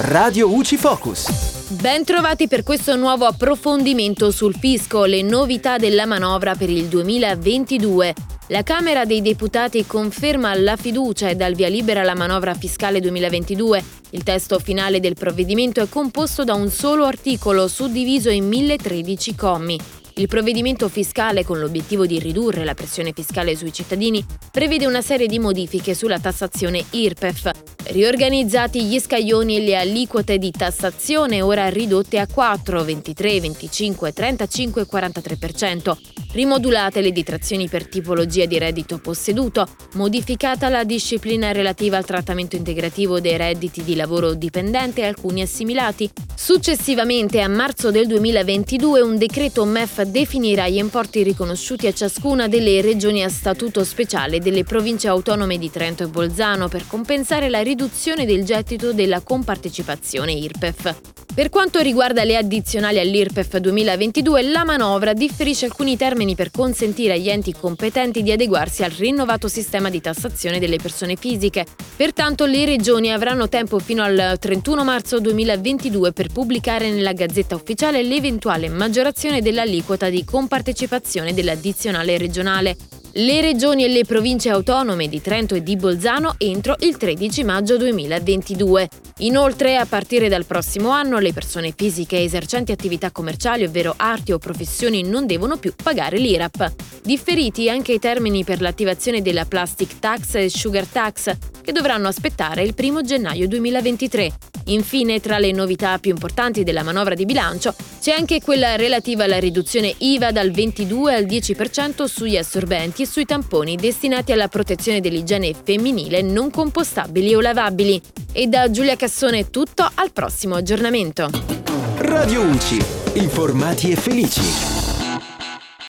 Radio UCI Focus. Ben trovati per questo nuovo approfondimento sul fisco, le novità della manovra per il 2022. La Camera dei Deputati conferma la fiducia e dal via libera la manovra fiscale 2022. Il testo finale del provvedimento è composto da un solo articolo suddiviso in 1013 commi. Il provvedimento fiscale, con l'obiettivo di ridurre la pressione fiscale sui cittadini, prevede una serie di modifiche sulla tassazione IRPEF. Riorganizzati gli scaglioni e le aliquote di tassazione, ora ridotte a 4, 23, 25, 35 e 43%. Rimodulate le detrazioni per tipologia di reddito posseduto, modificata la disciplina relativa al trattamento integrativo dei redditi di lavoro dipendente e alcuni assimilati. Successivamente, a marzo del 2022, un decreto MEF definirà gli importi riconosciuti a ciascuna delle regioni a statuto speciale delle province autonome di Trento e Bolzano per compensare la riduzione del gettito della compartecipazione IRPEF. Per quanto riguarda le addizionali all'IRPEF 2022, la manovra differisce alcuni termini per consentire agli enti competenti di adeguarsi al rinnovato sistema di tassazione delle persone fisiche. Pertanto le regioni avranno tempo fino al 31 marzo 2022 per pubblicare nella Gazzetta Ufficiale l'eventuale maggiorazione dell'aliquota di compartecipazione dell'addizionale regionale le regioni e le province autonome di Trento e di Bolzano entro il 13 maggio 2022. Inoltre, a partire dal prossimo anno, le persone fisiche esercenti attività commerciali, ovvero arti o professioni, non devono più pagare l'IRAP. Differiti anche i termini per l'attivazione della Plastic Tax e Sugar Tax, che dovranno aspettare il 1 gennaio 2023. Infine, tra le novità più importanti della manovra di bilancio, c'è anche quella relativa alla riduzione IVA dal 22 al 10% sugli assorbenti e sui tamponi destinati alla protezione dell'igiene femminile non compostabili o lavabili. E da Giulia Cassone è tutto, al prossimo aggiornamento. Radio UCI, informati e felici.